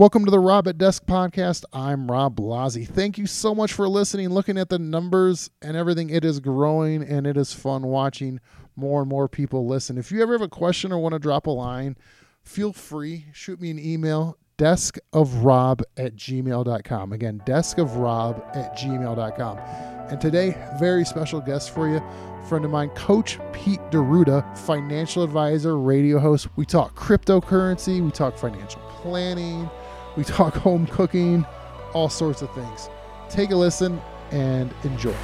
Welcome to the Rob at Desk podcast. I'm Rob Blasi. Thank you so much for listening, looking at the numbers and everything. It is growing and it is fun watching more and more people listen. If you ever have a question or want to drop a line, feel free. Shoot me an email, deskofrob at gmail.com. Again, deskofrob at gmail.com. And today, very special guest for you, friend of mine, Coach Pete D'Arruda, financial advisor, radio host. We talk cryptocurrency, we talk financial planning, we talk home cooking, all sorts of things. Take a listen and enjoy.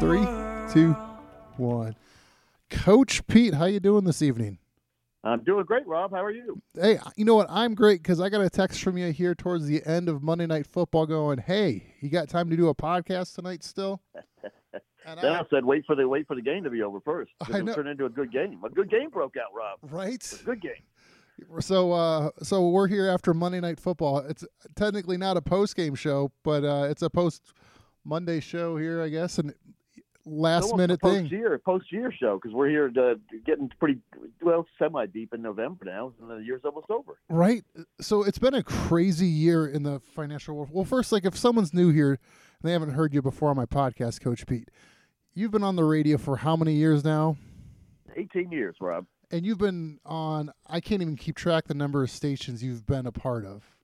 Three, two, one. Coach Pete, how you doing this evening? I'm doing great, Rob. How are you? Hey, you know what? I'm great because I got a text from you here towards the end of Monday Night Football going, hey, you got time to do a podcast tonight still? And then I, I, said, wait for the wait for the game to be over first. I know. It turned into a good game. A good game broke out, Rob. Right? good game. So, uh, so we're here after Monday Night Football. It's technically not a post game show, but uh, it's a post Monday show here, I guess. And last minute post thing. Year post year show because we're here to, getting pretty well semi deep in November now, and the year's almost over. Right. So it's been a crazy year in the financial world. Well, first, like if someone's new here and they haven't heard you before on my podcast, Coach Pete, you've been on the radio for how many years now? Eighteen years, Rob. And you've been on. I can't even keep track the number of stations you've been a part of.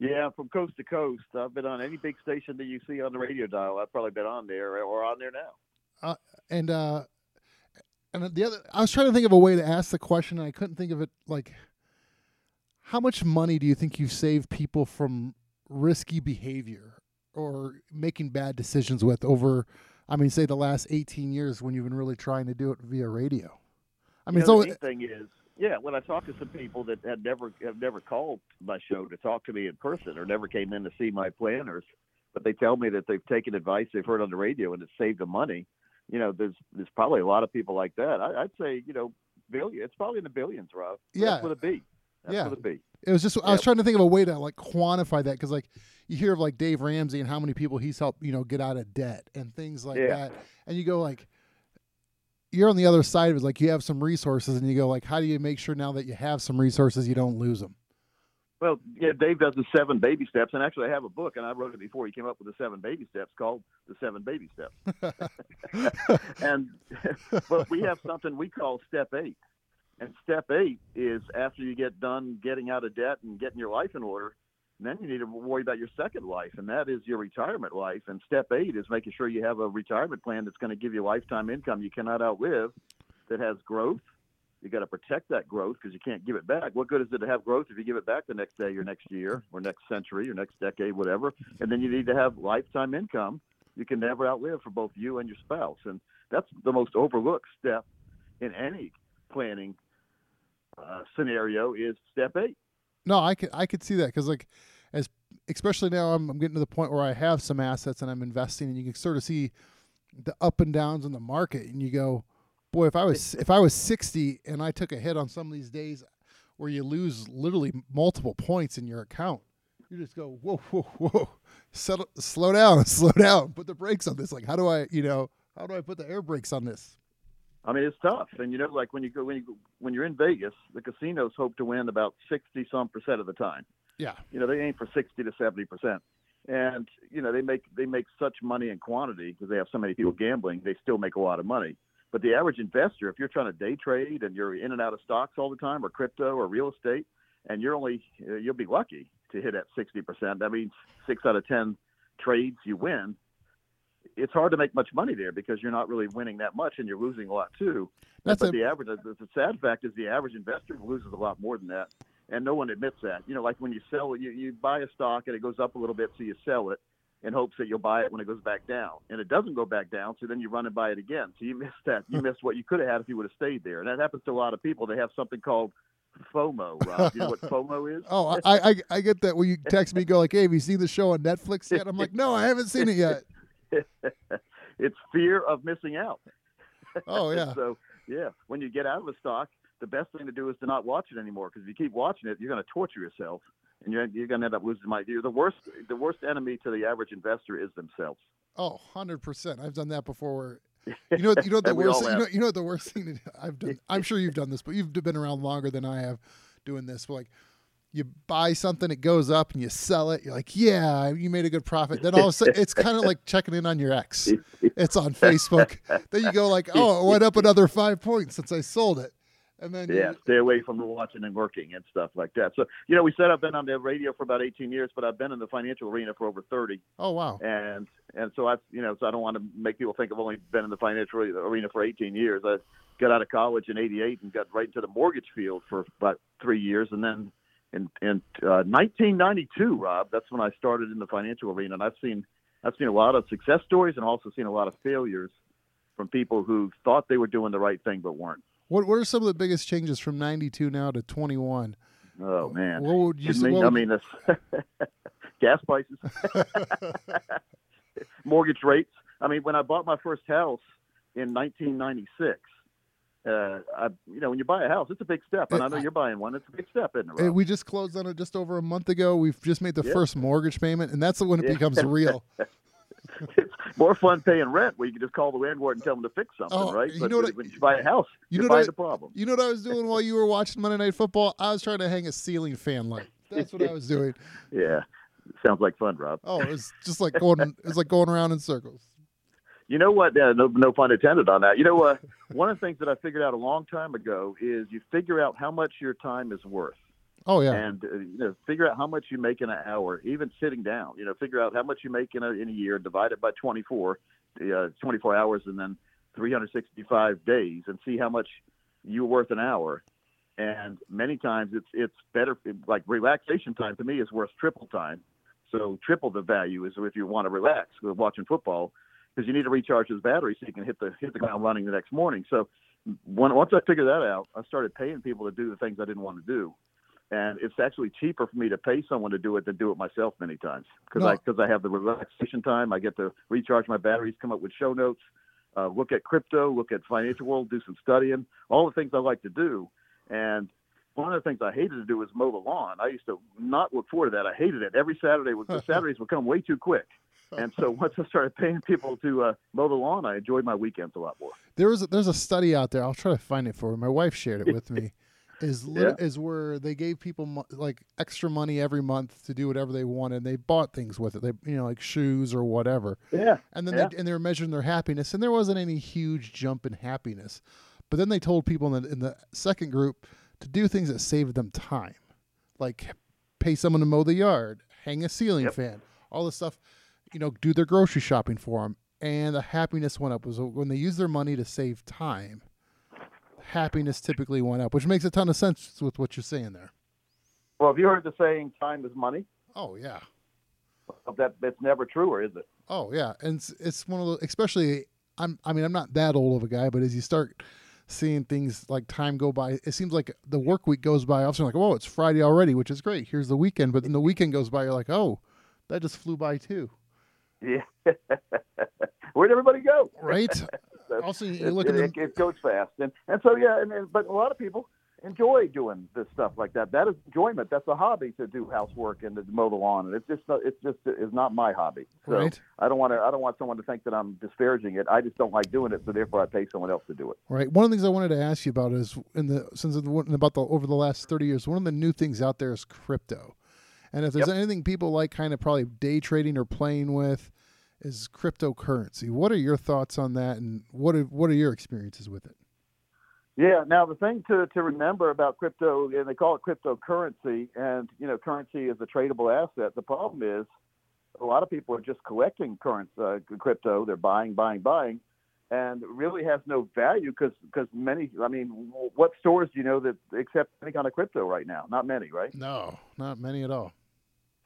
Yeah, from coast to coast. I've been on any big station that you see on the radio dial. I've probably been on there or on there now. Uh, and uh, and the other, I was trying to think of a way to ask the question, and I couldn't think of it. Like, how much money do you think you've saved people from risky behavior or making bad decisions with over? I mean, say the last eighteen years when you've been really trying to do it via radio. I mean, you know, so the thing is, yeah, when I talk to some people that had never have never called my show to talk to me in person or never came in to see my planners, but they tell me that they've taken advice they've heard on the radio and it saved them money. You know, there's there's probably a lot of people like that. I, would say, you know, billion. It's probably in the billions, Rob. Yeah, that's what it be. That's yeah, what it be. It was just I was trying to think of a way to like quantify that because like you hear of like Dave Ramsey and how many people he's helped you know get out of debt and things like yeah. that, and you go like you're on the other side of it. Like you have some resources, and you go like, how do you make sure now that you have some resources, you don't lose them? Well, yeah, Dave does the seven baby steps, and actually, I have a book, and I wrote it before he came up with the seven baby steps, called the seven baby steps. and but we have something we call step eight, and step eight is after you get done getting out of debt and getting your life in order. Then you need to worry about your second life, and that is your retirement life. And step eight is making sure you have a retirement plan that's going to give you lifetime income you cannot outlive, that has growth. You got to protect that growth because you can't give it back. What good is it to have growth if you give it back the next day or next year or next century or next decade, whatever? And then you need to have lifetime income you can never outlive for both you and your spouse. And that's the most overlooked step in any planning uh, scenario is step eight. No, I could I could see that because like as especially now I'm, I'm getting to the point where I have some assets and I'm investing and you can sort of see the up and downs in the market and you go, boy, if I was if I was 60 and I took a hit on some of these days where you lose literally multiple points in your account, you just go whoa whoa whoa, settle, slow down, slow down, put the brakes on this. Like how do I you know how do I put the air brakes on this? I mean, it's tough, and you know, like when you go when you when you're in Vegas, the casinos hope to win about sixty some percent of the time. Yeah, you know, they aim for sixty to seventy percent, and you know they make they make such money in quantity because they have so many people gambling. They still make a lot of money. But the average investor, if you're trying to day trade and you're in and out of stocks all the time, or crypto, or real estate, and you're only you'll be lucky to hit at sixty percent. That means six out of ten trades you win it's hard to make much money there because you're not really winning that much and you're losing a lot too. That's but a, the average, the, the sad fact is the average investor loses a lot more than that, and no one admits that. You know, like when you sell, you you buy a stock and it goes up a little bit, so you sell it in hopes that you'll buy it when it goes back down, and it doesn't go back down, so then you run and buy it again. So you miss that. You hmm. miss what you could have had if you would have stayed there, and that happens to a lot of people. They have something called FOMO, Rob. You know what FOMO is? oh, I, I I get that when you text me, go like, "Hey, have you seen the show on Netflix yet?" I'm like, "No, I haven't seen it yet." it's fear of missing out. Oh yeah. so yeah, when you get out of a stock, the best thing to do is to not watch it anymore because if you keep watching it, you're going to torture yourself, and you're you're going to end up losing money. You're the worst the worst enemy to the average investor is themselves. Oh, 100%. I've done that before where you know, you know the worst. You know, you know the worst thing to do. I've done. I'm sure you've done this, but you've been around longer than I have doing this. But like, you buy something, it goes up, and you sell it. You're like, yeah, you made a good profit. Then all of a sudden, it's kind of like checking in on your ex. It's on Facebook. then you go like, oh, it went up another five points since I sold it, and then you- Yeah, stay away from the watching and working and stuff like that. So, you know, we said I've been on the radio for about 18 years, but I've been in the financial arena for over 30. oh wow, And and so I, you know, so I don't want to make people think I've only been in the financial arena for 18 years. I got out of college in '88 and got right into the mortgage field for about three years, and then in in uh, 1992, Rob, that's when I started in the financial arena, and I've seen I've seen a lot of success stories and also seen a lot of failures from people who thought they were doing the right thing but weren't. what what are some of the biggest changes from '92 now to 21? Oh man. What would you say? I mean, this gas prices, mortgage rates. I mean, when I bought my first house in 1996, uh, I, you know, when you buy a house, it's a big step, and I know you're buying one. It's a big step, isn't it? Rob? we just closed on it just over a month ago. We've just made the Yeah. first mortgage payment, and that's when it Yeah. becomes real. it's more fun paying rent where you can just call the landlord and tell them to fix something, Oh, right? you but know what when you buy a house, you know what the problem. You know what I was doing while you were watching Monday Night Football? I was trying to hang a ceiling fan light. That's what I was doing. Yeah, sounds like fun, Rob. Oh, it was just like going. It was like going around in circles. You know what? Yeah, no, no pun intended on that. You know what? One of the things that I figured out a long time ago is you figure out how much your time is worth. Oh yeah, and uh, you know figure out how much you make in an hour even sitting down you know figure out how much you make in a, in a year divide it by 24 uh, 24 hours and then 365 days and see how much you're worth an hour and many times it's it's better like relaxation time to me is worth triple time so triple the value is if you want to relax with watching football because you need to recharge his battery so you can hit the hit the ground running the next morning so when, once I figured that out, I started paying people to do the things I didn't want to do and it's actually cheaper for me to pay someone to do it than do it myself many times because No. I because I have the relaxation time. I get to recharge my batteries, come up with show notes, uh, look at crypto, look at financial world, do some studying, all the things I like to do. And one of the things I hated to do was mow the lawn. I used to not look forward to that. I hated it. Every Saturday, was- the Saturdays would come way too quick. And so once I started paying people to uh, mow the lawn, I enjoyed my weekends a lot more. there was there's a study out there. I'll try to find it for you. My wife shared it with me. Is lit- Yeah. is where they gave people mo- like extra money every month to do whatever they wanted. and They bought things with it. They you know like shoes or whatever. Yeah. and then Yeah. they and they were measuring their happiness, and there wasn't any huge jump in happiness. But then they told people in the, in the second group to do things that saved them time, like pay someone to mow the yard, hang a ceiling Yep. fan, all this stuff. You know, do their grocery shopping for them, and the happiness went up. Was when they used their money to save time. Happiness typically went up, which makes a ton of sense with what you're saying there. Well, have you heard the saying "time is money"? Oh yeah. That that's never true, or is it? Oh yeah, and it's, it's one of the especially I'm I mean I'm not that old of a guy, but as you start seeing things like time go by, it seems like the work week goes by. Also, like oh, it's Friday already, which is great. Here's the weekend, but then the weekend goes by. You're like oh, that just flew by too, Yeah. Where'd everybody go? right? That's- also, you It, look at it, it goes fast, and and so yeah, and, and but a lot of people enjoy doing this stuff like that. That is enjoyment. That's a hobby to do housework and to mow the lawn, and it's just not, it's just is not my hobby. So right, I don't want to I don't want someone to think that I'm disparaging it. I just don't like doing it, so therefore I pay someone else to do it. right. One of the things I wanted to ask you about is in the since about the over the last thirty years, one of the new things out there is crypto, and if there's Yep. anything people like, kind of probably day trading or playing with. Is cryptocurrency? What are your thoughts on that, and what are what are your experiences with it? Yeah. Now the thing to, to remember about crypto, and they call it cryptocurrency, and you know currency is a tradable asset. The problem is a lot of people are just collecting current uh, crypto. They're buying, buying, buying, and really has no value because many. I mean, what stores do you know that accept any kind of crypto right now? Not many, right? No, not many at all.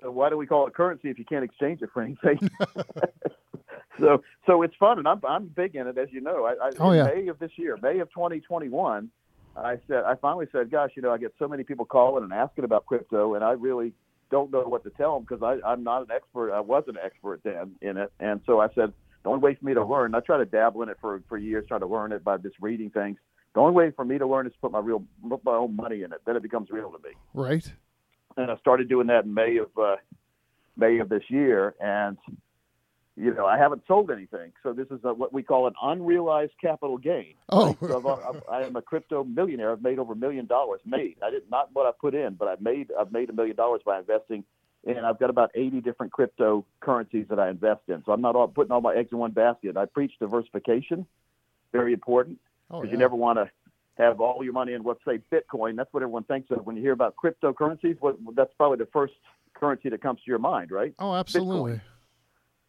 So why do we call it currency if you can't exchange it for anything? so so it's fun, and I'm I'm big in it, as you know. I, I Oh, yeah. May of this year, May of 2021, I said I finally said, gosh, you know, I get so many people calling and asking about crypto, and I really don't know what to tell them because I'm not an expert. I was an expert then in it, and so I said, the only way for me to learn, I try to dabble in it for for years, try to learn it by just reading things. The only way for me to learn is to put my real put my own money in it. Then it becomes real to me. Right. And I started doing that in May of uh, May of this year, and you know I haven't sold anything. So this is a, what we call an unrealized capital gain. Oh, So I am a crypto millionaire. I've made over a million dollars. Made. I did not what I put in, but I've made I've made a million dollars by investing. And I've got about 80 different cryptocurrencies that I invest in. So I'm not all, putting all my eggs in one basket. I preach diversification, very important oh, because yeah. you never want to have all your money in what's say Bitcoin. That's what everyone thinks of when you hear about cryptocurrencies. What that's probably the first currency that comes to your mind, right? oh, absolutely.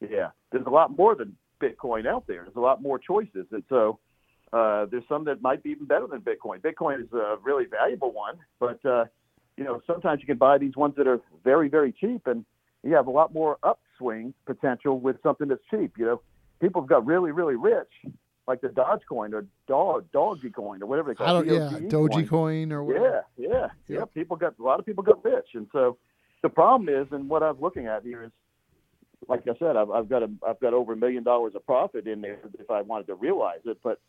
Yeah, there's a lot more than Bitcoin out there. There's a lot more choices, and so uh, there's some that might be even better than Bitcoin. Bitcoin is a really valuable one, but uh, you know sometimes you can buy these ones that are very very cheap, and you have a lot more upswing potential with something that's cheap. You know, people have got really really rich, like the Dogecoin or Dog Dogecoin Coin or whatever they call I don't. it. Yeah, DOGE Doji coin or whatever. yeah, yeah, yeah. People got a lot of people got rich, and so the problem is, and what I'm looking at here is, like I said, I've, I've got a, I've got over a million dollars of profit in there if I wanted to realize it, but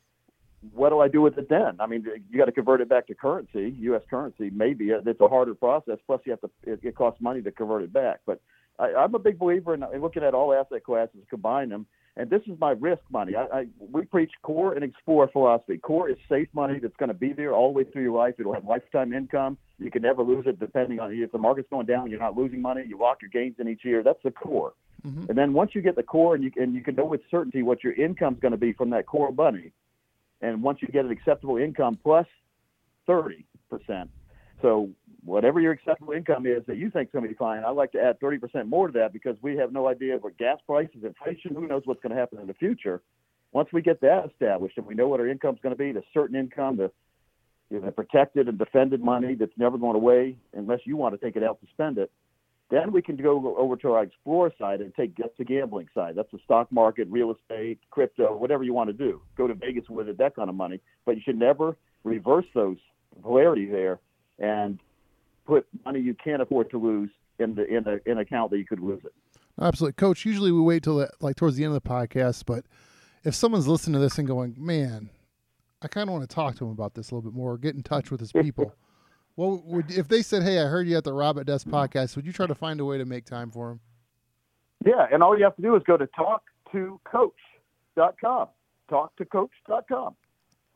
what do I do with it then? I mean, you got to convert it back to currency, U.S. currency. Maybe uh, it's a harder process. Plus, you have to it, it costs money to convert it back. But I, I'm a big believer in, in looking at all asset classes, combine them, and this is my risk money. I, I we preach core and explore philosophy. Core is safe money that's going to be there all the way through your life. It'll have lifetime income. You can never lose it, depending on if the market's going down. You're not losing money. You lock your gains in each year. That's the core. Mhm. And then once you get the core, and you and you can know with certainty what your income's going to be from that core money, and once you get an acceptable income plus thirty percent. So whatever your acceptable income is that you think is going to be fine, I'd like to add thirty percent more to that because we have no idea what gas prices, inflation, who knows what's going to happen in the future. Once we get that established and we know what our income is going to be, the certain income, the you know, protected and defended money that's never going away unless you want to take it out to spend it. Then we can go over to our explore side and take that's the gambling side. That's the stock market, real estate, crypto, whatever you want to do. Go to Vegas with it, that kind of money. But you should never reverse those polarity there and put money you can't afford to lose in the in a in an account that you could lose it. Absolutely, Coach. Usually we wait till the, like towards the end of the podcast, but if someone's listening to this and going, "Man, I kind of want to talk to him about this a little bit more, get in touch with his people," well, would if they said, "Hey, I heard you at the Rob at Desk podcast," would you try to find a way to make time for him? Yeah, and all you have to do is go to talktocoach.com. Talktocoach.com.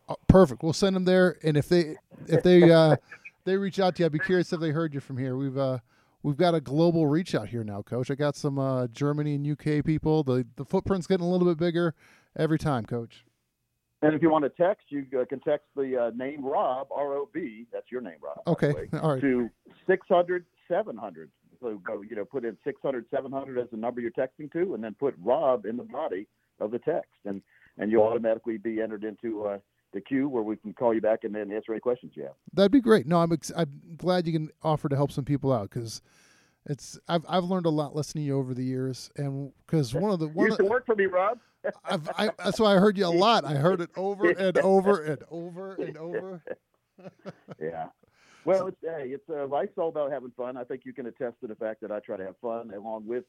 Oh, perfect. We'll send them there, and if they if they uh, they reach out to you, I'd be curious if they heard you from here. We've uh, we've got a global reach out here now, Coach. I got some uh, Germany and UK people. The the footprint's getting a little bit bigger every time, Coach. And if you want to text, you uh, can text the uh, name Rob, R O B, that's your name, Rob. Okay, way, all right. To 600 700. So go, you know, put in 600 700 as the number you're texting to, and then put Rob in the body of the text, and and you'll automatically be entered into uh, the queue where we can call you back and then answer any questions you have. That'd be great. No, I'm ex- I'm glad you can offer to help some people out because it's I've I've learned a lot listening to you over the years, and because one of the You one used of, to work for me, Rob. I've, I, that's why I heard you a lot. I heard it over and over and over and over. yeah. Well, it's hey, it's uh, life's all about having fun. I think you can attest to the fact that I try to have fun along with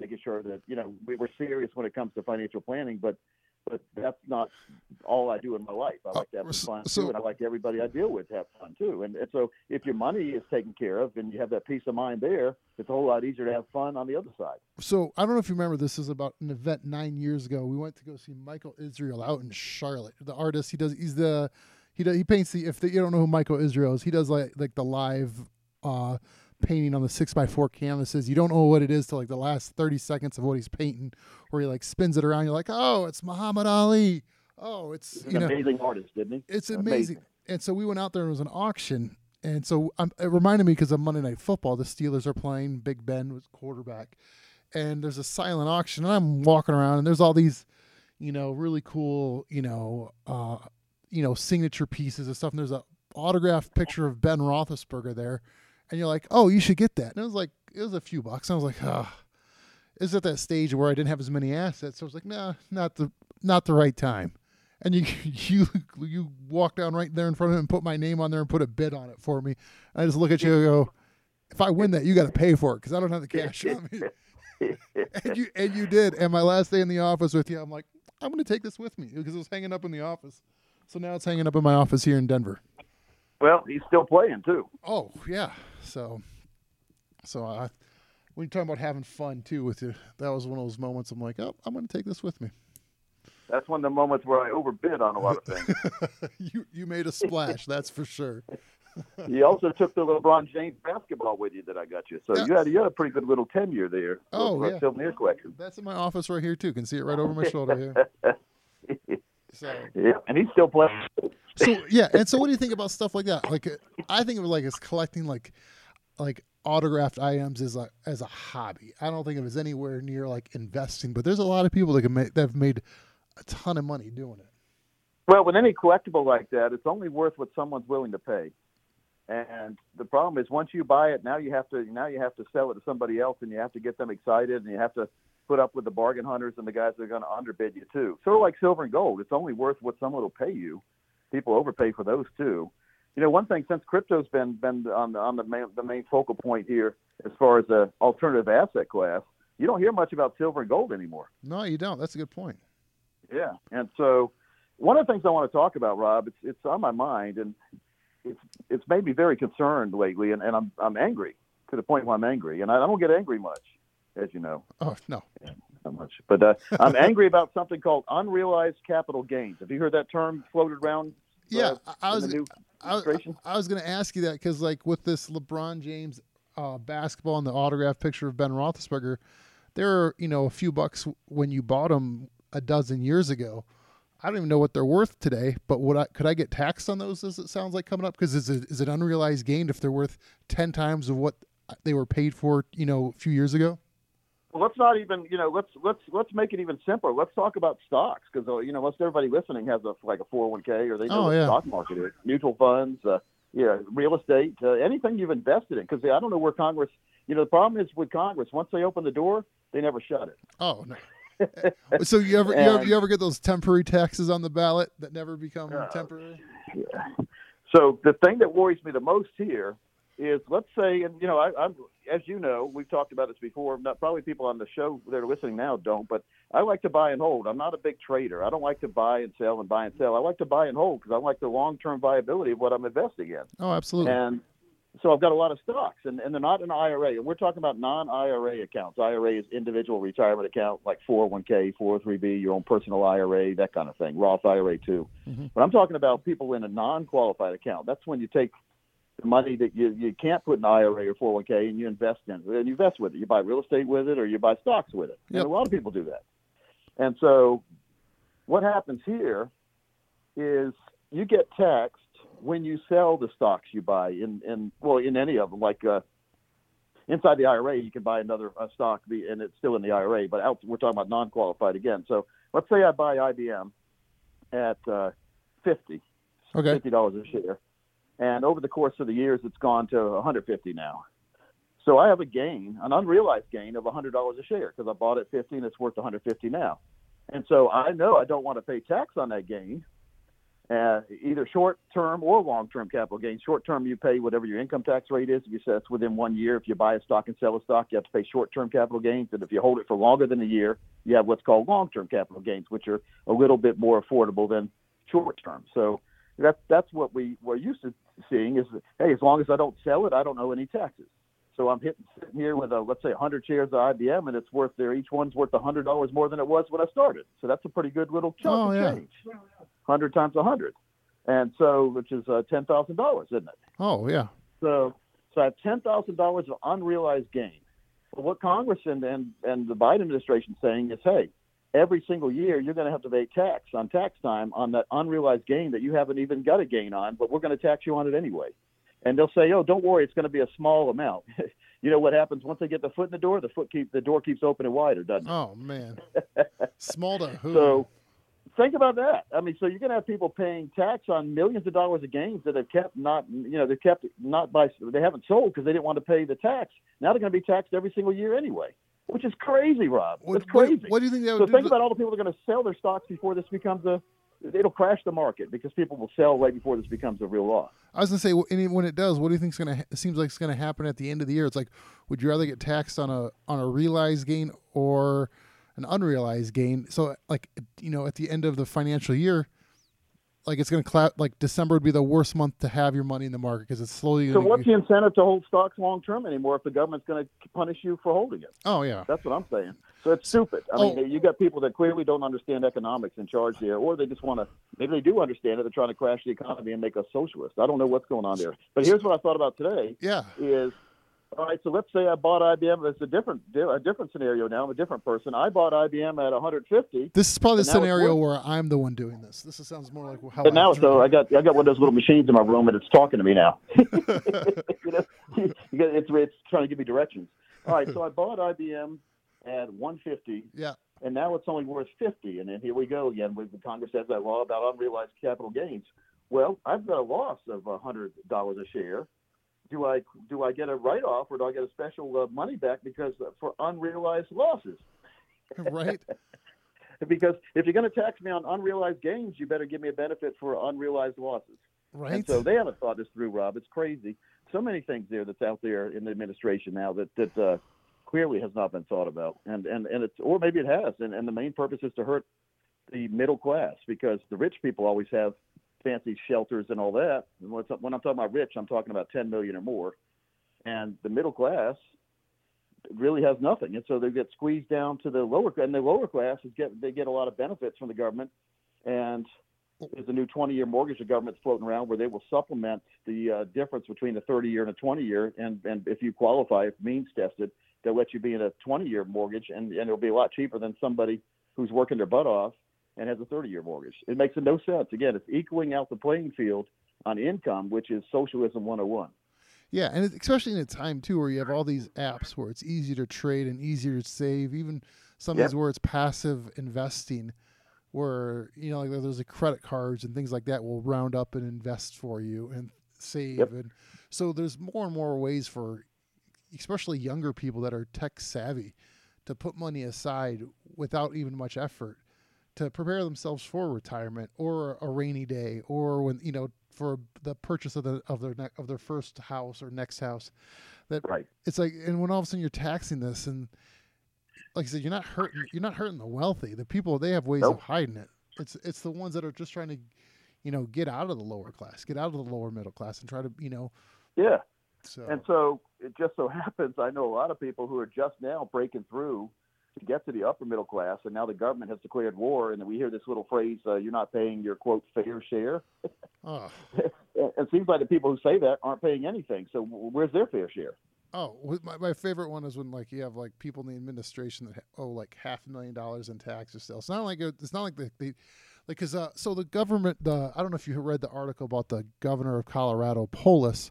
making sure that you know we, we're serious when it comes to financial planning. But but that's not all I do in my life. I like to have Uh, fun so- too, and I like everybody I deal with to have fun too. And, and so if your money is taken care of and you have that peace of mind there, it's a whole lot easier to have fun on the other side. So I don't know if you remember. This is about an event nine years ago. We went to go see Michael Israel out in Charlotte. The artist he does he's the he does, he paints the if the, you don't know who Michael Israel is he does like like the live uh painting on the six by four canvases. You don't know what it is till like the last thirty seconds of what he's painting, where he like spins it around. You're like, oh, it's Muhammad Ali. Oh, it's He's you an know amazing artist, didn't he? it's amazing. Amazing. And so we went out there and it was an auction. And so um, it reminded me because of Monday Night Football, the Steelers are playing. Big Ben was quarterback, and there's a silent auction. And I'm walking around, and there's all these, you know, really cool, you know, uh, you know, signature pieces and stuff. And there's a autographed picture of Ben Roethlisberger there, and you're like, oh, you should get that. And it was like it was a few bucks. And I was like, ah. It's at that stage where I didn't have as many assets, so I was like, nah, not the not the right time and you you you walk down right there in front of him and put my name on there and put a bid on it for me. And I just look at you and go, if I win that, you got to pay for it because I don't have the cash on me. and you and you did. And my last day in the office with you, I'm like, I'm going to take this with me because it was hanging up in the office. So now it's hanging up in my office here in Denver. Well, he's still playing too. Oh yeah. So, so I, when you're talking about having fun too with you, that was one of those moments. I'm like, oh, I'm going to take this with me. That's one of the moments where I overbid on a lot of things. you you made a splash, that's for sure. you also took the LeBron James basketball with you that I got you, so yeah. you had you had a pretty good little tenure there. Oh yeah, souvenir collection. That's in my office right here too. Can see it right over my shoulder here. So yeah, and he's still playing. So yeah, and so what do you think about stuff like that? Like I think of it like as collecting like like autographed items as a as a hobby. I don't think it was anywhere near like investing, but there's a lot of people that can make that have made a ton of money doing it. Well, with any collectible like that, it's only worth what someone's willing to pay. And the problem is, once you buy it, now you have to now you have to sell it to somebody else, and you have to get them excited, and you have to put up with the bargain hunters and the guys that are going to underbid you too. Sort of like silver and gold, it's only worth what someone will pay you. People overpay for those too. You know, one thing since crypto's been been on the on the main the main focal point here as far as a alternative asset class, you don't hear much about silver and gold anymore. No, you don't. That's a good point. Yeah, and so one of the things I want to talk about, Rob, it's it's on my mind, and it's it's made me very concerned lately, and, and I'm I'm angry to the point where I'm angry, and I, I don't get angry much, as you know. Oh no, yeah, not much. But uh, I'm angry about something called unrealized capital gains. Have you heard that term floated around? Uh, yeah, I was. I, I was going to ask you that because, like, with this LeBron James uh, basketball and the autograph picture of Ben Roethlisberger, there are you know a few bucks when you bought them a dozen years ago. I don't even know what they're worth today, but would I could I get taxed on those? As it sounds like coming up, because is it is it unrealized gain if they're worth ten times of what they were paid for, you know, a few years ago? Let's not even, you know, let's let's let's make it even simpler. Let's talk about stocks because uh, you know most everybody listening has a like a 401k or they know oh, what yeah. the stock market is, mutual funds, uh, yeah, real estate, uh, anything you've invested in. Because I don't know where Congress. You know, the problem is with Congress. Once they open the door, they never shut it. Oh no. so you ever, and, you ever you ever get those temporary taxes on the ballot that never become uh, temporary? Yeah. So the thing that worries me the most here is, let's say, and you know, I, I'm as you know, we've talked about this before. Not probably people on the show that are listening now don't, but I like to buy and hold. I'm not a big trader. I don't like to buy and sell and buy and sell. I like to buy and hold because I like the long-term viability of what I'm investing in. Oh, absolutely. And so I've got a lot of stocks, and, and they're not an IRA. And we're talking about non-IRA accounts. IRA is individual retirement account, like 401k, 403b, your own personal IRA, that kind of thing. Roth IRA too. Mm-hmm. But I'm talking about people in a non-qualified account. That's when you take the money that you, you can't put in IRA or 401k and you invest in it. And you invest with it. You buy real estate with it or you buy stocks with it. Yep. And a lot of people do that. And so what happens here is you get taxed when you sell the stocks you buy in, in well in any of them like uh, inside the IRA you can buy another uh, stock and it's still in the IRA but out, we're talking about non-qualified again so let's say I buy IBM at uh, 50 okay. $50 a share and over the course of the years it's gone to 150 now so I have a gain an unrealized gain of $100 a share because I bought it 50 and it's worth 150 now and so I know I don't want to pay tax on that gain uh, either short term or long term capital gains. Short term, you pay whatever your income tax rate is. If you it's within one year, if you buy a stock and sell a stock, you have to pay short term capital gains. And if you hold it for longer than a year, you have what's called long term capital gains, which are a little bit more affordable than short term. So that's that's what we we're used to seeing is hey, as long as I don't sell it, I don't owe any taxes. So I'm hitting sitting here with a let's say 100 shares of IBM, and it's worth there each one's worth $100 more than it was when I started. So that's a pretty good little chunk oh, of yeah. change. 100 times 100, and so which is uh, $10,000, isn't it? Oh yeah. So so I have $10,000 of unrealized gain. Well, what Congress and, and and the Biden administration is saying is, hey, every single year you're going to have to pay tax on tax time on that unrealized gain that you haven't even got a gain on, but we're going to tax you on it anyway and they'll say, "Oh, don't worry, it's going to be a small amount." you know what happens once they get the foot in the door? The foot keep the door keeps opening wider, doesn't it? Oh man, small to who? So think about that. I mean, so you're going to have people paying tax on millions of dollars of gains that they've kept not, you know, they kept not by they haven't sold because they didn't want to pay the tax. Now they're going to be taxed every single year anyway, which is crazy, Rob. What, it's crazy. What, what, do you think they would so do? think to... about all the people that are going to sell their stocks before this becomes a it'll crash the market because people will sell right before this becomes a real law. I was gonna say, when it does, what do you think is gonna? It seems like it's gonna happen at the end of the year. It's like, would you rather get taxed on a on a realized gain or an unrealized gain? So, like, you know, at the end of the financial year, like it's going to clap. Like December would be the worst month to have your money in the market because it's slowly. So what's the incentive to hold stocks long term anymore if the government's going to punish you for holding it? Oh yeah, That's what I'm saying. So it's stupid. I Oh. mean, you got people that clearly don't understand economics in charge there, or they just want to. Maybe they do understand it. They're trying to crash the economy and make us socialist. I don't know what's going on there. But here's what I thought about today: yeah. is all right. So let's say I bought IBM. It's a different a different scenario now. I'm a different person. I bought IBM at 150. This is probably the now scenario where I'm the one doing this. This sounds more like how. But now, I so uh, I got I got one of those little machines in my room, and it's talking to me now. you know, it's it's trying to give me directions. All right, so I bought IBM at 150, yeah. and now it's only worth 50. And then here we go again. With the Congress has that law about unrealized capital gains. Well, I've got a loss of hundred dollars a share. Do I do I get a write off or do I get a special uh, money back because uh, for unrealized losses? right. Because if you're going to tax me on unrealized gains, you better give me a benefit for unrealized losses. Right. And so they haven't thought this through, Rob. It's crazy. So many things there that's out there in the administration now that that uh, clearly has not been thought about, and and and it's or maybe it has, and and the main purpose is to hurt the middle class because the rich people always have fancy shelters and all that. And when I'm talking about rich, I'm talking about 10 million or more, and the middle class really has nothing, and so they get squeezed down to the lower and the lower class is get they get a lot of benefits from the government, and there's a new 20-year mortgage the government's floating around where they will supplement the uh, difference between a 30-year and a 20-year, and and if you qualify, if means tested, they'll let you be in a 20-year mortgage, and and it'll be a lot cheaper than somebody who's working their butt off and has a 30-year mortgage. It makes no sense. Again, it's equaling out the playing field on income, which is socialism 101. Yeah, and especially in a time too where you have all these apps where it's easier to trade and easier to save, even some of these where it's passive investing, where you know like there's a credit cards and things like that will round up and invest for you and save, Yep. and so there's more and more ways for, especially younger people that are tech savvy, to put money aside without even much effort to prepare themselves for retirement or a rainy day or when you know for the purchase of the of their ne- of their first house or next house that Right. it's like and when all of a sudden you're taxing this and like I said you're not hurting you're not hurting the wealthy the people they have ways Nope. of hiding it it's it's the ones that are just trying to you know get out of the lower class get out of the lower middle class and try to you know Yeah. so And so it just so happens I know a lot of people who are just now breaking through to get to the upper middle class, and now the government has declared war, and we hear this little phrase, uh, "You're not paying your quote fair share." oh it seems like the people who say that aren't paying anything. So where's their fair share? Oh, my, my favorite one is when like you have like people in the administration that ha- owe like half a million dollars in taxes still. It's not like it- it's not like they, they like because uh, so the government the I don't know if you read the article about the governor of Colorado Polis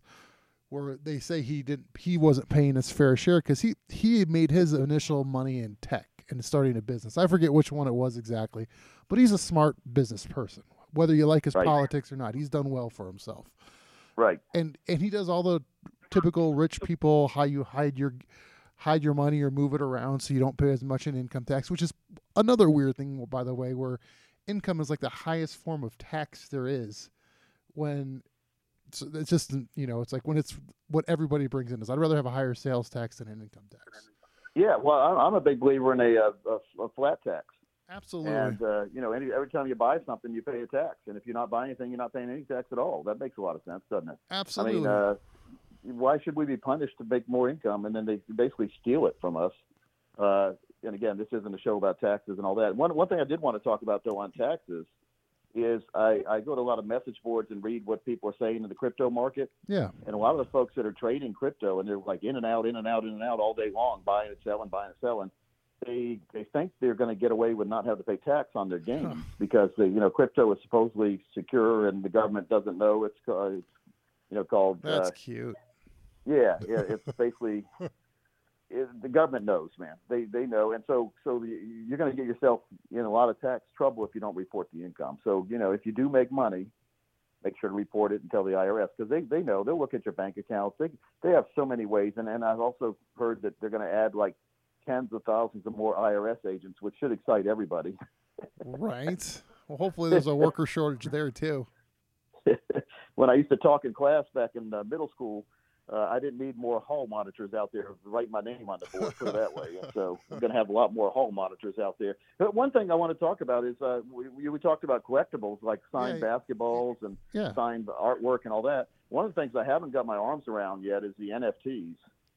where they say he didn't he wasn't paying his fair share because he he made his initial money in tech and starting a business. I forget which one it was exactly, but he's a smart business person. Whether you like his Right. politics or not, he's done well for himself Right. and and he does all the typical rich people how you hide your hide your money or move it around so you don't pay as much in income tax which is another weird thing by the way where income is like the highest form of tax there is when so it's just you know it's like when it's what everybody brings in is i'd rather have a higher sales tax than an income tax Yeah. Well, I'm, I'm a big believer in a, a, a flat tax. absolutely And uh, you know, any, every time you buy something, you pay a tax, and if you're not buying anything, you're not paying any tax at all. That makes a lot of sense, doesn't it? absolutely I mean, uh, why should we be punished to make more income and then they basically steal it from us? Uh, and again, this isn't a show about taxes and all that. One one thing I did want to talk about though on taxes is I, I go to a lot of message boards and read what people are saying in the crypto market, yeah and a lot of the folks that are trading crypto and they're like in and out, in and out, in and out all day long, buying and selling, buying and selling. They they think they're going to get away with not having to pay tax on their gains Huh. because the you know crypto is supposedly secure and the government doesn't know it's, ca- it's you know called that's uh, cute yeah, yeah, it's basically it, the government knows, man. They they know, and so so the, you're going to get yourself in a lot of tax trouble if you don't report the income. So you know, if you do make money, make sure to report it and tell the IRS because they they know they'll look at your bank accounts. They they have so many ways, and and I've also heard that they're going to add like tens of thousands of more IRS agents, which should excite everybody. right well hopefully there's a worker shortage there too when I used to talk in class back in uh, middle school, uh, I didn't need more hall monitors out there write my name on the board, put it that way. And so I'm going to have a lot more hall monitors out there. But one thing I want to talk about is uh, we, we talked about collectibles like signed Yeah. basketballs and Yeah. signed artwork and all that. One of the things I haven't got my arms around yet is the NFTs,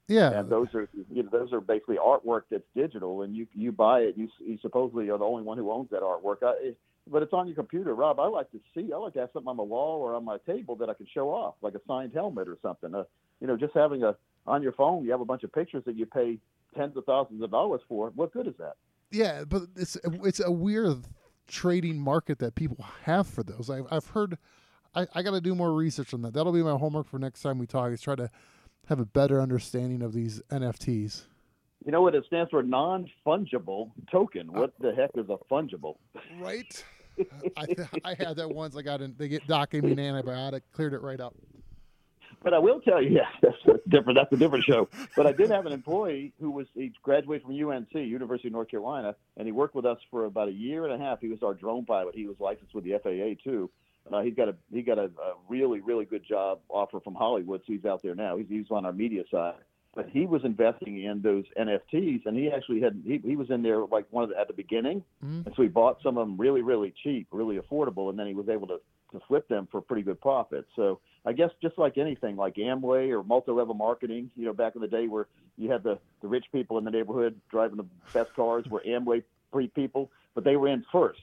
Yeah. and those are you know those are basically artwork that's digital, and you you buy it. You, you supposedly are the only one who owns that artwork. I, it, but it's on your computer, Rob. I like to see. I like to have something on my wall or on my table that I can show off, like a signed helmet or something. Uh, you know, just having a on your phone, you have a bunch of pictures that you pay tens of thousands of dollars for. What good is that? Yeah, but it's it's a weird trading market that people have for those. I've I've heard. I, I got to do more research on that. That'll be my homework for next time we talk. Is try to have a better understanding of these NFTs. You know what it stands for? Non fungible token. What the heck is a fungible? Right. I I had that once. I got in. They get doc gave me an antibiotic, cleared it right up. But I will tell you, yeah, that's, different. That's a different show. But I did have an employee who was he graduated from UNC, University of North Carolina, and he worked with us for about a year and a half. He was our drone pilot. He was licensed with the FAA too. Uh, he's got a he got a, a really really good job offer from Hollywood, so he's out there now. He's he's on our media side. But he was investing in those NFTs, and he actually had he, he was in there like one of the, at the beginning, Mhm. and so he bought some of them really really cheap, really affordable, and then he was able to to flip them for pretty good profit. So I guess just like anything, like Amway or multi-level marketing, you know, back in the day where you had the, the rich people in the neighborhood driving the best cars were Amway free people, but they were in first.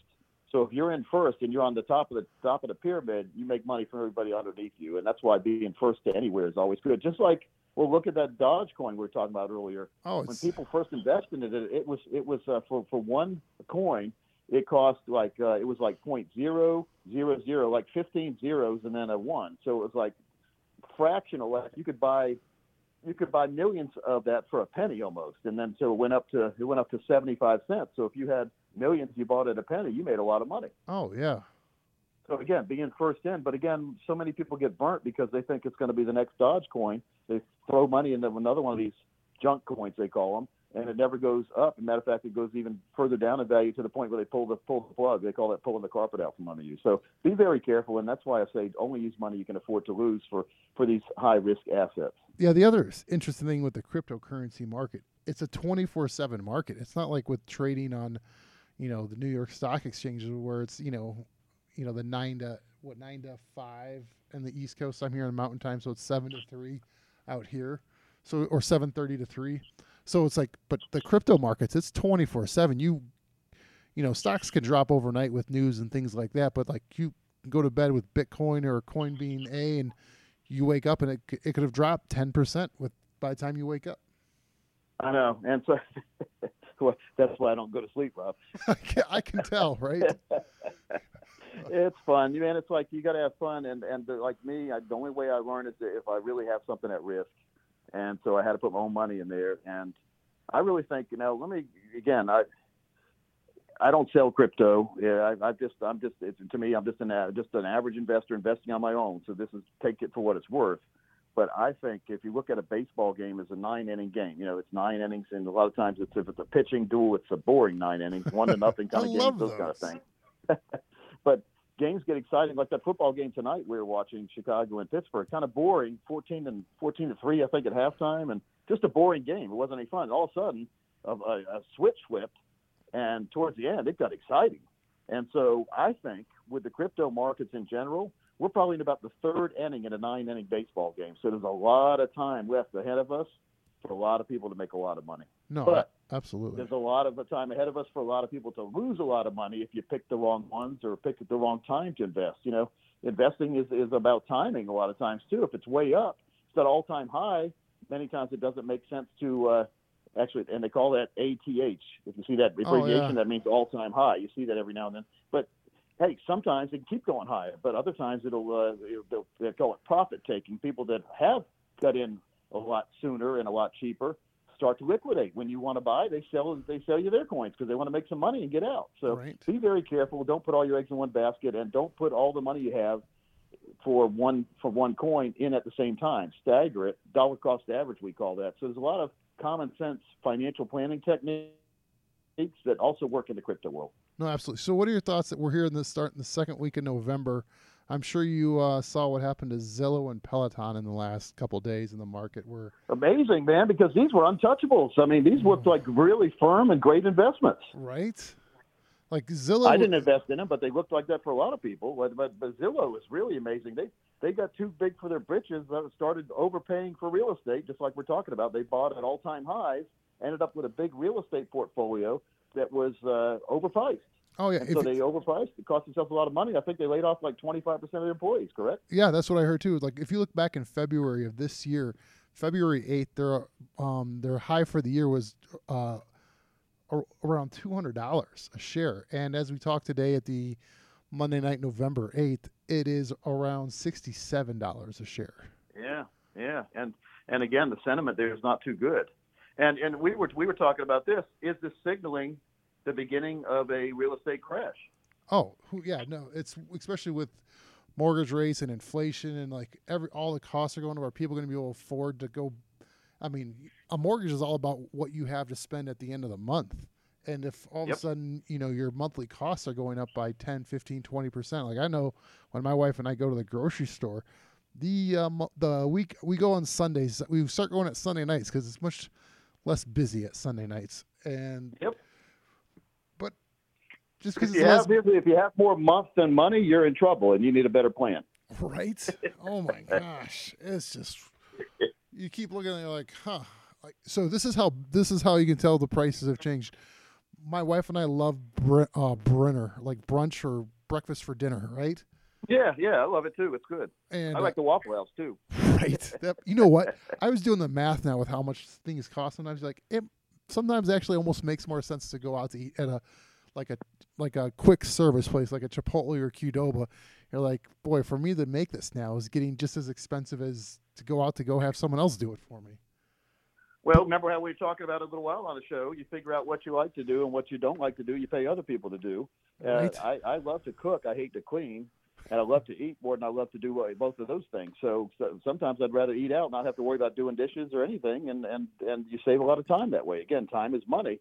So if you're in first and you're on the top of the top of the pyramid, you make money from everybody underneath you, and that's why being first to anywhere is always good. Just like well, look at that Dodge coin we were talking about earlier Oh, when people first invested in it, it was it was uh, for for one coin, it cost like uh, it was like point zero zero zero, like fifteen zeros and then a one. So it was like fractional. Like you could buy you could buy millions of that for a penny almost, and then so it went up to it went up to seventy five cents. So if you had millions you bought at a penny, you made a lot of money. oh yeah. So again, being first in, but again, so many people get burnt because they think it's going to be the next Dogecoin. They throw money into another one of these junk coins they call them, and it never goes up. As a matter of fact, it goes even further down in value to the point where they pull the pull the plug. They call that pulling the carpet out from under you. So be very careful, and that's why I say only use money you can afford to lose for for these high risk assets. Yeah, the other interesting thing with the cryptocurrency market, it's a 24/7 market. It's not like with trading on, you know, the New York Stock Exchange where it's, you know, you know, the 9 to what 9 to 5 in the East Coast. I'm here in the Mountain Time, so it's 7 to 3 out here. So or 7:30 to 3. So it's like but the crypto markets, it's 24/7. You you know, stocks can drop overnight with news and things like that, but like you go to bed with Bitcoin or coin being A and you wake up and it, it could have dropped 10% with by the time you wake up. I know, and so well, that's why I don't go to sleep, Rob. I can, I can tell, right? it's fun, man. It's like you got to have fun, and and like me, I, the only way I learn is if I really have something at risk, and so I had to put my own money in there, and I really think you know. Let me again, I I don't sell crypto. Yeah, I, I just I'm just it's, to me I'm just an just an average investor investing on my own. So this is take it for what it's worth. But I think if you look at a baseball game as a nine inning game, you know it's nine innings, and a lot of times it's if it's a pitching duel, it's a boring nine innings, one to nothing kind of game, love those, kind of things. but games get exciting, like that football game tonight we were watching, Chicago and Pittsburgh. Kind of boring, fourteen and fourteen to three, I think, at halftime, and just a boring game. It wasn't any fun. All of a sudden, a, a, a switch flipped, and towards the end, it got exciting. And so I think with the crypto markets in general, we're probably in about the third inning in a nine inning baseball game. So there's a lot of time left ahead of us for a lot of people to make a lot of money. No, But- absolutely. There's a lot of time ahead of us for a lot of people to lose a lot of money if you pick the wrong ones or pick at the wrong time to invest. You know, investing is, is about timing a lot of times too. If it's way up, it's at all time high. Many times it doesn't make sense to uh, actually, and they call that ATH. If you see that Oh, abbreviation, yeah. that means all time high. You see that every now and then. But hey, sometimes it can keep going higher, but other times it'll, uh, they'll, they call it profit taking. People that have got in a lot sooner and a lot cheaper start to liquidate. When you want to buy, they sell they sell you their coins because they want to make some money and get out. So Right. be very careful. Don't put all your eggs in one basket, and don't put all the money you have for one for one coin in at the same time. Stagger it. Dollar cost average, we call that. So there's a lot of common sense financial planning techniques that also work in the crypto world. No, absolutely. So, what are your thoughts that we're here in the start in the second week of November? I'm sure you uh, saw what happened to Zillow and Peloton in the last couple days in the market. Where amazing, man, because these were untouchables. I mean, these looked like really firm and great investments. Right. Like Zillow, I didn't invest in them, but they looked like that for a lot of people. But, but, but Zillow is really amazing. They they got too big for their britches. Started overpaying for real estate, just like we're talking about. They bought at all time highs, ended up with a big real estate portfolio that was uh, overpriced. Oh yeah, so they overpriced. It cost themselves a lot of money. I think they laid off like twenty five percent of their employees. Correct? Yeah, that's what I heard too. Like if you look back in February of this year, February eighth, their um their high for the year was uh around two hundred dollars a share, and as we talk today at the Monday night, November eighth, it is around sixty seven dollars a share. Yeah, yeah, and and again, the sentiment there is not too good. And and we were we were talking about this. Is this signaling the beginning of a real estate crash. Oh, yeah, no, it's especially with mortgage rates and inflation and like every all the costs are going to are people going to be able to afford to go I mean, a mortgage is all about what you have to spend at the end of the month. And if all yep. of a sudden, you know, your monthly costs are going up by 10, 15, 20%, like I know when my wife and I go to the grocery store, the um, the week we go on Sundays, we start going at Sunday nights because it's much less busy at Sunday nights. And yep just because if, you have, if you have more month than money, you're in trouble, and you need a better plan. Right? oh my gosh, it's just you keep looking at it like, huh? Like, so this is how this is how you can tell the prices have changed. My wife and I love Br- uh, brinner, like brunch or breakfast for dinner, right? Yeah, yeah, I love it too. It's good. And I like uh, the Waffle House too. Right. That, you know what? I was doing the math now with how much things cost, and I was like, it sometimes actually almost makes more sense to go out to eat at a like a like a quick service place like a Chipotle or Qdoba, you're like, boy, for me to make this now is getting just as expensive as to go out to go have someone else do it for me. Well, remember how we were talking about it a little while on the show? You figure out what you like to do and what you don't like to do. You pay other people to do. Right. Uh, I, I love to cook. I hate to clean, and I love to eat more than I love to do both of those things. So, so sometimes I'd rather eat out, not have to worry about doing dishes or anything, and and and you save a lot of time that way. Again, time is money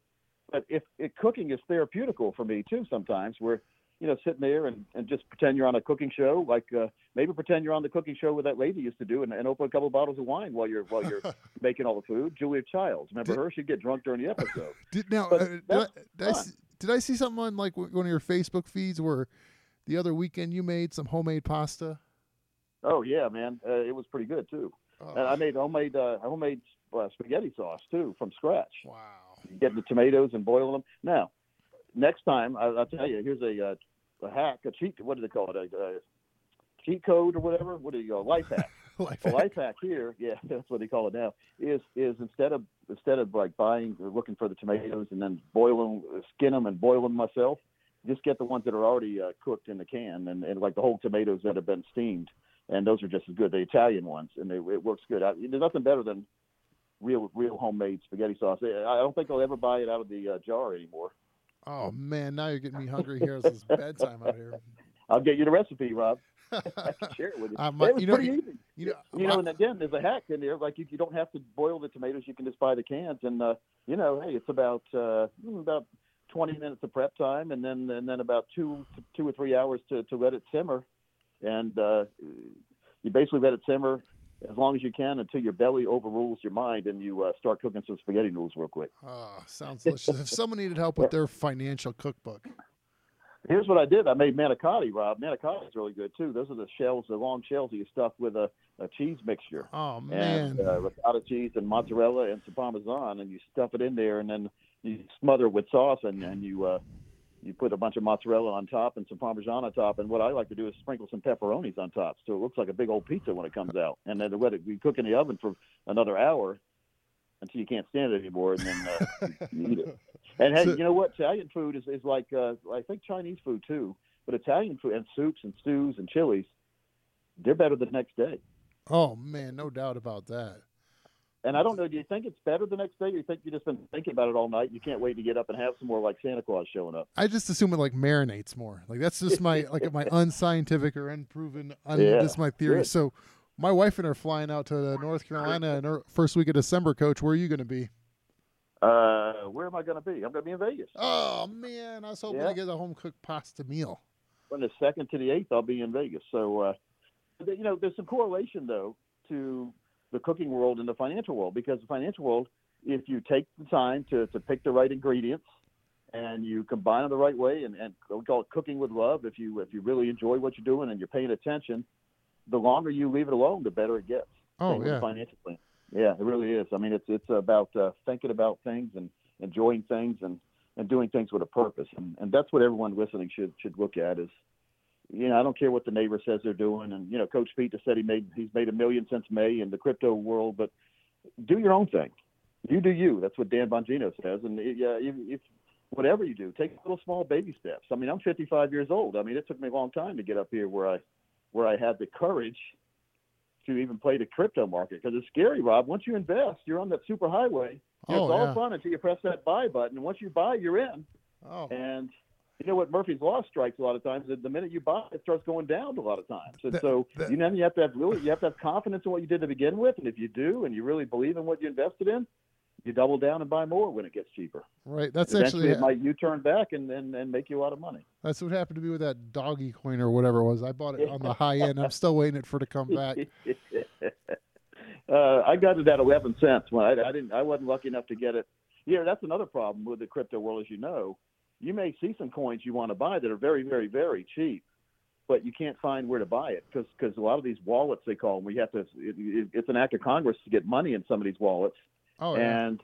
but if, if cooking is therapeutical for me too, sometimes we're you know sitting there and, and just pretend you're on a cooking show, like uh, maybe pretend you're on the cooking show with that lady used to do, and, and open a couple of bottles of wine while you're while you're making all the food. Julia Childs, remember did, her? She'd get drunk during the episode. Did now uh, did, I, did, I see, did I see something on like one of your Facebook feeds where the other weekend you made some homemade pasta? Oh yeah, man, uh, it was pretty good too. Oh. And I made homemade uh, homemade uh, spaghetti sauce too from scratch. Wow getting the tomatoes and boiling them. Now, next time I, will tell you, here's a, uh, a hack, a cheat. What do they call it? A, a cheat code or whatever. What do you call life hack? life, a hack. life hack here, yeah, that's what they call it now. Is is instead of instead of like buying or looking for the tomatoes and then boil them, skin them and boil them myself, just get the ones that are already uh, cooked in the can and, and like the whole tomatoes that have been steamed, and those are just as good. The Italian ones, and they, it works good. I, there's nothing better than real real homemade spaghetti sauce. I don't think I'll ever buy it out of the uh, jar anymore. Oh man, now you're getting me hungry here. It's bedtime out here. I'll get you the recipe, Rob. I can share it with you. Um, it was you know, pretty easy. You know, you know, and again, there's a hack in there. Like you, you don't have to boil the tomatoes; you can just buy the cans. And uh, you know, hey, it's about uh, hmm, about 20 minutes of prep time, and then and then about two two or three hours to to let it simmer. And uh, you basically let it simmer as long as you can until your belly overrules your mind and you uh, start cooking some spaghetti noodles real quick. Oh, sounds delicious. if someone needed help with their financial cookbook. Here's what I did. I made manicotti, Rob. Manicotti is really good too. Those are the shells, the long shells that you stuff with a, a cheese mixture. Oh man! And, uh, ricotta cheese and mozzarella and some parmesan, and you stuff it in there, and then you smother it with sauce, and, and you uh, you put a bunch of mozzarella on top and some parmesan on top. And what I like to do is sprinkle some pepperonis on top, so it looks like a big old pizza when it comes out. And then let it we cook in the oven for another hour until you can't stand it anymore, and then uh, you eat it. And hey, so, you know what? Italian food is is like uh, I think Chinese food too, but Italian food and soups and stews and chilies, they're better the next day. Oh man, no doubt about that. And I don't know. Do you think it's better the next day, or you think you just been thinking about it all night? You can't wait to get up and have some more, like Santa Claus showing up. I just assume it like marinates more. Like that's just my like my unscientific or unproven. Un, yeah, this is my theory. Good. So, my wife and her flying out to North Carolina in her first week of December. Coach, where are you going to be? Uh, where am I going to be? I'm going to be in Vegas. Oh man, I was hoping yeah. to get a home cooked pasta meal. From the second to the eighth, I'll be in Vegas. So, uh, you know, there's some correlation though to the cooking world and the financial world because the financial world, if you take the time to, to pick the right ingredients and you combine them the right way and, and we call it cooking with love, if you if you really enjoy what you're doing and you're paying attention, the longer you leave it alone, the better it gets. Oh yeah, financial plan. Yeah, it really is. I mean, it's it's about uh, thinking about things and enjoying things and and doing things with a purpose, and and that's what everyone listening should should look at is. You know, I don't care what the neighbor says they're doing, and you know, Coach Pete just said he made he's made a million since May in the crypto world, but do your own thing. You do you. That's what Dan Bongino says, and yeah, if, if whatever you do, take little small baby steps. I mean, I'm 55 years old. I mean, it took me a long time to get up here where I where I had the courage to even play the crypto market because it's scary, Rob. Once you invest, you're on that super highway. Oh, it's all yeah. fun until you press that buy button. And once you buy, you're in. Oh. And you know what Murphy's Law strikes a lot of times is the minute you buy, it starts going down a lot of times. And so you know you have to have really you have to have confidence in what you did to begin with. And if you do, and you really believe in what you invested in, you double down and buy more when it gets cheaper. Right. That's Eventually actually it might you turn back and, and and make you a lot of money. That's what happened to me with that doggy coin or whatever it was. I bought it on the high end. I'm still waiting it for it to come back. uh, I got it at 11 cents when I, I didn't. I wasn't lucky enough to get it. Yeah, that's another problem with the crypto world, as you know. You may see some coins you want to buy that are very, very, very cheap, but you can't find where to buy it because because a lot of these wallets they call them, we have to. It, it, it's an act of Congress to get money in some of these wallets, Oh yeah. and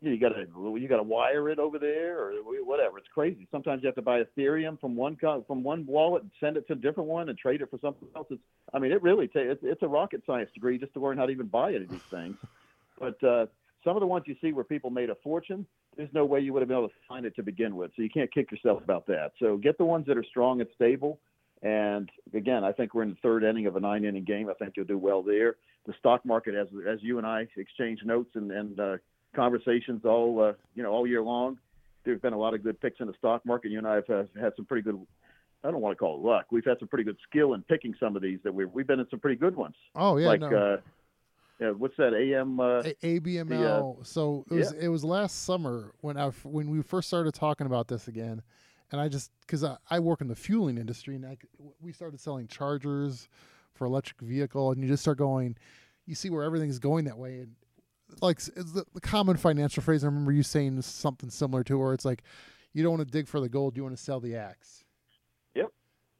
you got to you got to wire it over there or whatever. It's crazy. Sometimes you have to buy Ethereum from one co- from one wallet and send it to a different one and trade it for something else. It's, I mean, it really ta- it's, it's a rocket science degree just to learn how to even buy any of these things. But uh, some of the ones you see where people made a fortune, there's no way you would have been able to find it to begin with. So you can't kick yourself about that. So get the ones that are strong and stable. And again, I think we're in the third inning of a nine inning game. I think you'll do well there. The stock market, as as you and I exchange notes and and uh, conversations all uh, you know all year long. There's been a lot of good picks in the stock market. You and I have uh, had some pretty good. I don't want to call it luck. We've had some pretty good skill in picking some of these that we've we've been in some pretty good ones. Oh yeah. like no. uh, yeah, what's that? AM. Uh, A- ABML. so it was it was last summer when I when we first started talking about this again, and I just because I, I work in the fueling industry and I, we started selling chargers for electric vehicle and you just start going, you see where everything's going that way and like it's the, the common financial phrase. I remember you saying something similar to where it's like, you don't want to dig for the gold, you want to sell the axe. Yep.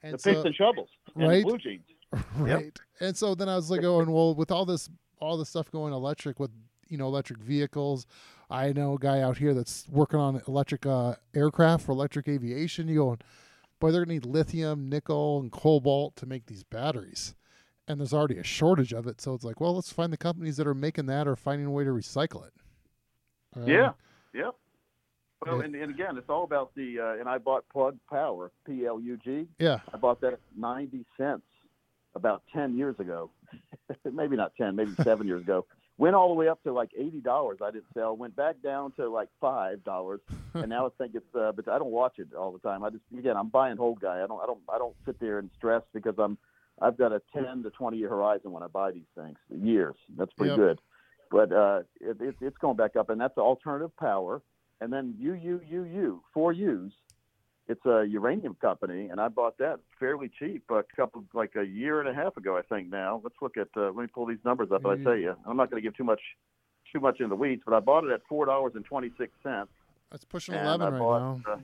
And the so, picks and shovels and right? blue jeans. right. And so then I was like going, well, with all this all the stuff going electric with you know electric vehicles, I know a guy out here that's working on electric uh, aircraft for electric aviation. You going, boy, they're gonna need lithium, nickel, and cobalt to make these batteries. And there's already a shortage of it, so it's like, well, let's find the companies that are making that or finding a way to recycle it. Um, Yeah. Yep. Well, Yeah. and, and again, it's all about the. Uh, and I bought Plug Power, P L U G. Yeah. I bought that at 90 cents about 10 years ago. maybe not 10, maybe seven years ago. Went all the way up to like $80. I didn't sell. Went back down to like $5. and now I think it's, uh, but I don't watch it all the time. I just, again, I'm buying hold guy. I don't, I don't, I don't sit there and stress because I'm, I've got a 10 to 20 year horizon when I buy these things. Years. That's pretty Yep. good. But uh, it, it, it's going back up, and that's alternative power. And then UUUU, four U's. It's a uranium company, and I bought that fairly cheap a couple, like a year and a half ago, I think. Now let's look at. Uh, let me pull these numbers up. and I tell you, I'm not going to give too much, too much in the weeds, but I bought it at four dollars and twenty six cents. That's pushing eleven right bought, now. Uh,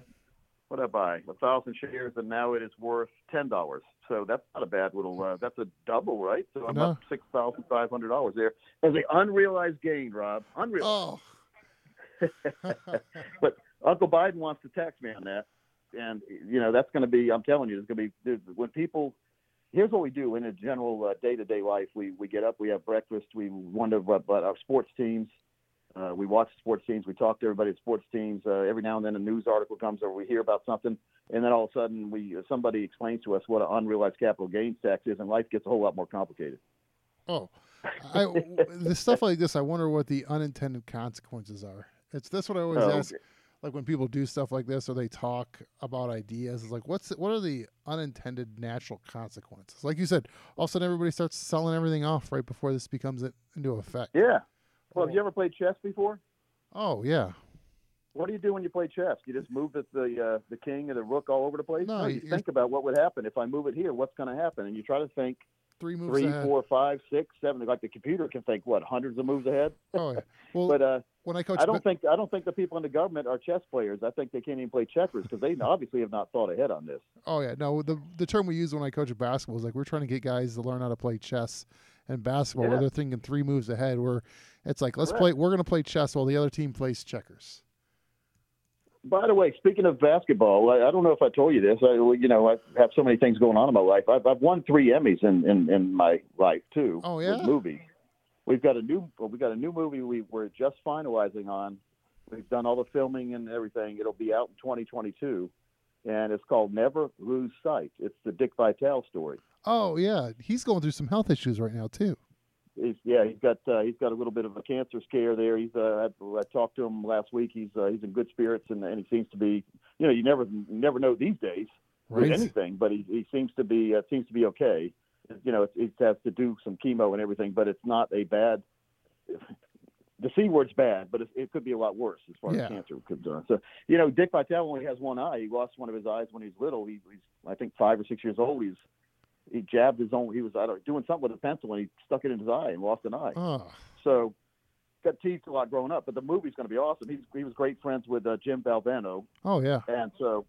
what did I buy? A thousand shares, and now it is worth ten dollars. So that's not a bad little. Uh, that's a double, right? So I'm No. up six thousand five hundred dollars there as an unrealized gain, Rob. Unreal. Oh. but Uncle Biden wants to tax me on that, and you know that's going to be. I'm telling you, it's going to be when people. Here's what we do in a general day to day life. We we get up, we have breakfast, we wonder about, about our sports teams. Uh, we watch sports teams. We talk to everybody at sports teams. Uh, every now and then, a news article comes, or we hear about something, and then all of a sudden, we somebody explains to us what an unrealized capital gains tax is, and life gets a whole lot more complicated. Oh, I, the stuff like this, I wonder what the unintended consequences are. It's that's what I always Oh, ask. Like when people do stuff like this, or they talk about ideas, it's like, what's what are the unintended natural consequences? Like you said, all of a sudden everybody starts selling everything off right before this becomes it into effect. Yeah. Well, have you ever played chess before? Oh yeah, what do you do when you play chess? You just move the the, uh, the king and the rook all over the place. No, you you- think about what would happen if I move it here. What's going to happen? And you try to think Three moves three, ahead. four, five, six, seven. Like the computer can think what hundreds of moves ahead. Oh yeah. Well, But uh, when I coach, I don't think I don't think the people in the government are chess players. I think they can't even play checkers because they obviously have not thought ahead on this. Oh yeah, no. The the term we use when I coach basketball is like we're trying to get guys to learn how to play chess and basketball. Where they're thinking three moves ahead. Where it's like let's Correct. play. We're going to play chess while the other team plays checkers. By the way, speaking of basketball, I, I don't know if I told you this. I, you know, I have so many things going on in my life. I've, I've won three Emmys in, in, in my life too. Oh, with yeah? movies. We've got a new we got a new movie we we're just finalizing on. We've done all the filming and everything. It'll be out in 2022, and it's called Never Lose Sight. It's the Dick Vitale story. Oh yeah, he's going through some health issues right now too. He's, yeah, he's got uh, he's got a little bit of a cancer scare there. He's uh, I, I talked to him last week. He's uh, he's in good spirits and, and he seems to be you know you never you never know these days with anything, but he he seems to be uh, seems to be okay. You know, it, it has to do some chemo and everything, but it's not a bad. The c word's bad, but it, it could be a lot worse as far Yeah. as cancer could go. So you know, Dick Vitale only has one eye. He lost one of his eyes when he was little. He, he's I think five or six years old. He's he jabbed his own. He was I don't, doing something with a pencil and he stuck it in his eye and lost an eye. Oh, So got teased a lot growing up, but the movie's going to be awesome. He's, he was great friends with uh, Jim Valvano, oh yeah. and so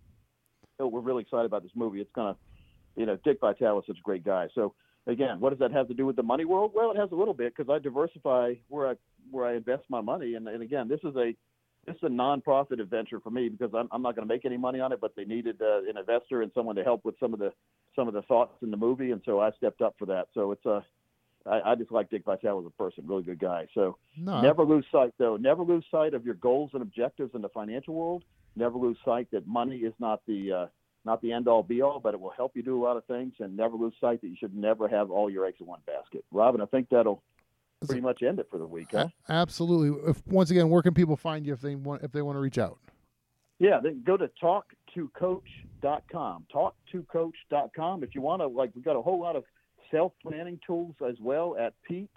so we're really excited about this movie. It's going to, you know, Dick Vitale is such a great guy. So again, what does that have to do with the money world? Well, it has a little bit because I diversify where I where I invest my money, and, and again, this is a this is a nonprofit adventure for me because I'm, I'm not going to make any money on it, but they needed uh, an investor and someone to help with some of the some of the thoughts in the movie, and so I stepped up for that. So it's a I, I just like Dick Vitale as a person, really good guy. So No. Never lose sight, though. Never lose sight of your goals and objectives in the financial world. Never lose sight that money is not the uh, not the end all be all, but it will help you do a lot of things. And never lose sight that you should never have all your eggs in one basket. Robin, I think that'll pretty much end it for the week, huh? Absolutely. If once again, where can people find you if they want if they want to reach out? Yeah, then go to talktocoach.com. Talktocoach.com. If you want to, like, we've got a whole lot of self planning tools as well at Pete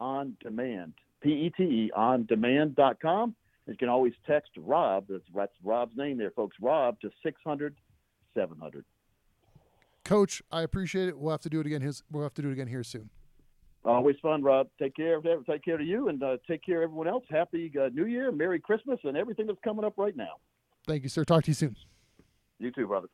on Demand. P E T E on demand.com. You can always text Rob, that's, that's Rob's name there, folks, Rob to 600 700. Coach, I appreciate it. We'll have to do it again. His, we'll have to do it again here soon. Always fun, Rob. Take care of take care of you and uh, take care of everyone else. Happy uh, New Year, Merry Christmas, and everything that's coming up right now. Thank you, sir. Talk to you soon. You too, brother.